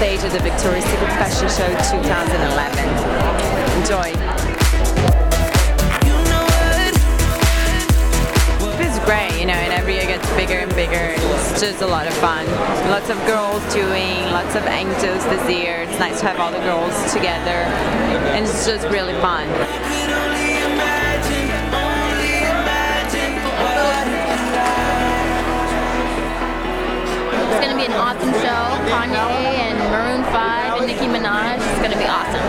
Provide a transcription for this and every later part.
stage of the Victoria's Secret Fashion Show 2011. Enjoy! Great, you know, and every year gets bigger and bigger. It's just a lot of fun. Lots of girls doing, lots of angels this year. It's nice to have all the girls together, and it's just really fun. Be an awesome show. Kanye and Maroon 5 and Nicki Minaj. It's going to be awesome.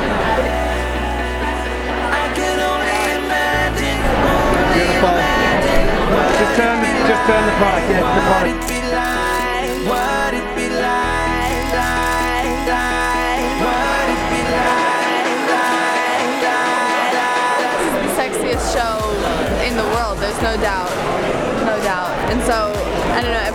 Beautiful. Just turn, just turn the part. Yeah, the part. the sexiest show in the world. There's no doubt, no doubt. And so I don't know.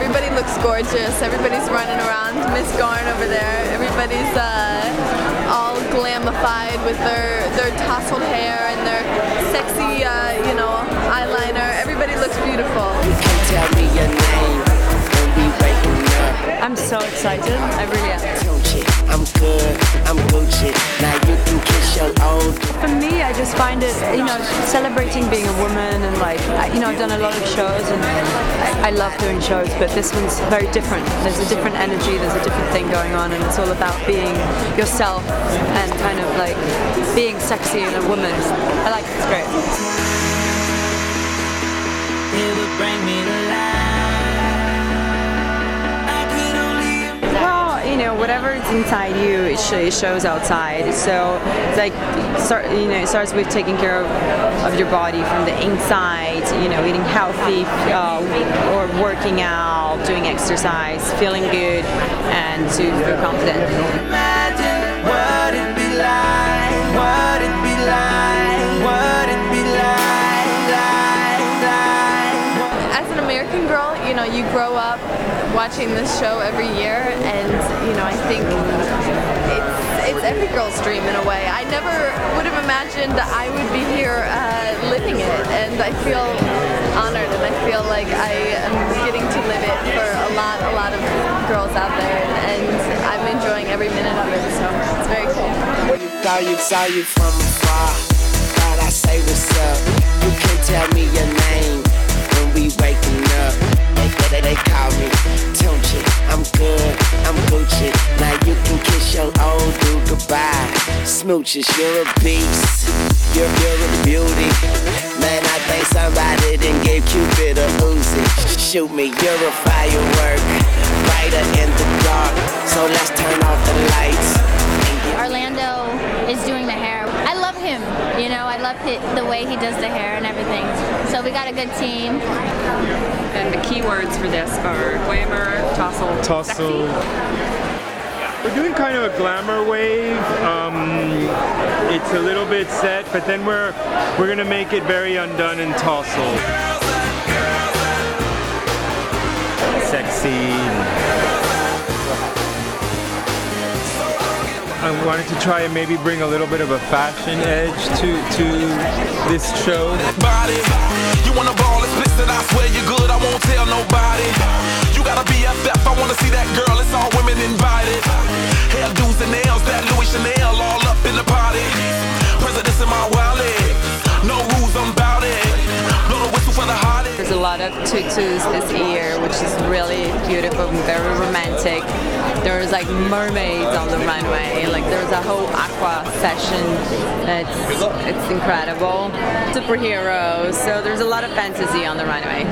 Everybody looks gorgeous. Everybody's running around. Miss Garn over there. Everybody's uh, all glamified with their their tousled hair and their sexy, uh, you know, eyeliner. Everybody looks beautiful. Tell me your name when we waking up. I'm so excited. I really am. I'm good, I'm Gucci. I just find it, you know, celebrating being a woman and like, you know, I've done a lot of shows and I, I love doing shows, but this one's very different. There's a different energy, there's a different thing going on, and it's all about being yourself and kind of like being sexy and a woman. I like it, it's great. Well, is inside you, it, sh- it shows outside. So it's like, start, you know, it starts with taking care of, of your body from the inside. You know, eating healthy uh, or working out, doing exercise, feeling good, and to feel confident. An American girl, you know, you grow up watching this show every year, and you know, I think it's it's every girl's dream in a way. I never would have imagined that I would be here uh, living it, and I feel honored, and I feel like I am getting to live it for a lot, a lot of girls out there, and I'm enjoying every minute of it. So it's very cool. You from afar. Thought I say what's up. I'm good, I'm Gucci. Now you can kiss your old dude goodbye. Smooches, you're a beast. You're, you're a beauty. Man, I think somebody didn't give Cupid a Uzi. Shoot me, you're a firework. Brighter in the dark. So let's turn off the lights. Orlando is doing the hair. I love him. You know, I love hi the way he does the hair and everything. So we got a good team. And the keywords for this are glamour, tussle, Tussle. We're doing kind of a glamour wave. Um, it's a little bit set, but then we're we're gonna make it very undone and tussle. Sexy. I wanted to try and maybe bring a little bit of a fashion edge to to this show. body. Of tutus this year, which is really beautiful and very romantic. There's like mermaids on the runway, like there's a whole aqua session. It's it's incredible. Superheroes, so there's a lot of fantasy on the runway.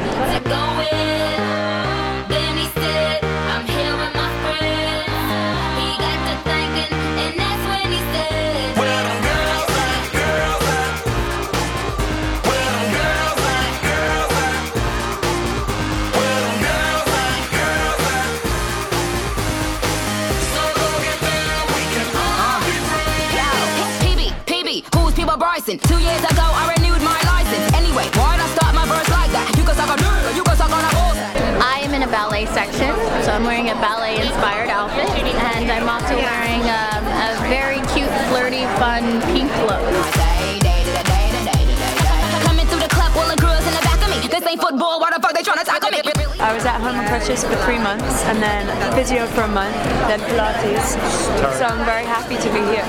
Bryson? Two years ago, I renewed my license. Anyway, why'd I start my verse like that? You can suck a dick, you can suck on a bullseye. I am in a ballet section, so I'm wearing a ballet-inspired outfit, and I'm also wearing um, a very cute, flirty, fun pink look. Ain't football, why the fuck they tryna tackle me? I was at home on crutches for three months, and then physio for a month, then Pilates. So I'm very happy to be here.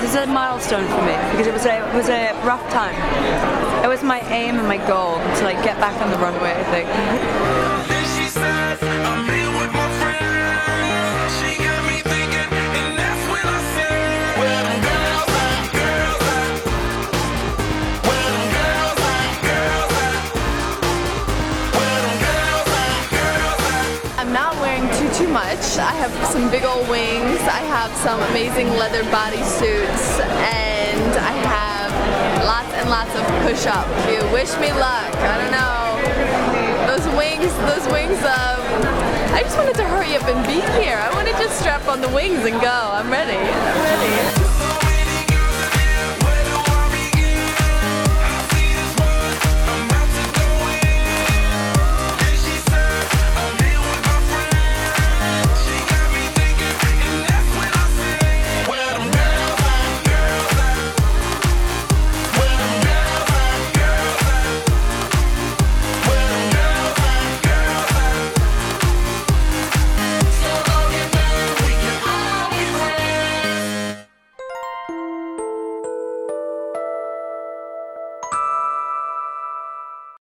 This is a milestone for me because it was a it was a rough time. It was my aim and my goal to like get back on the runway. I think. Have some big old wings. I have some amazing leather bodysuits, and I have lots and lots of push-up. You wish me luck. I don't know. Those wings, those wings. Um, I just wanted to hurry up and be here. I want to just strap on the wings and go. I'm ready. I'm ready.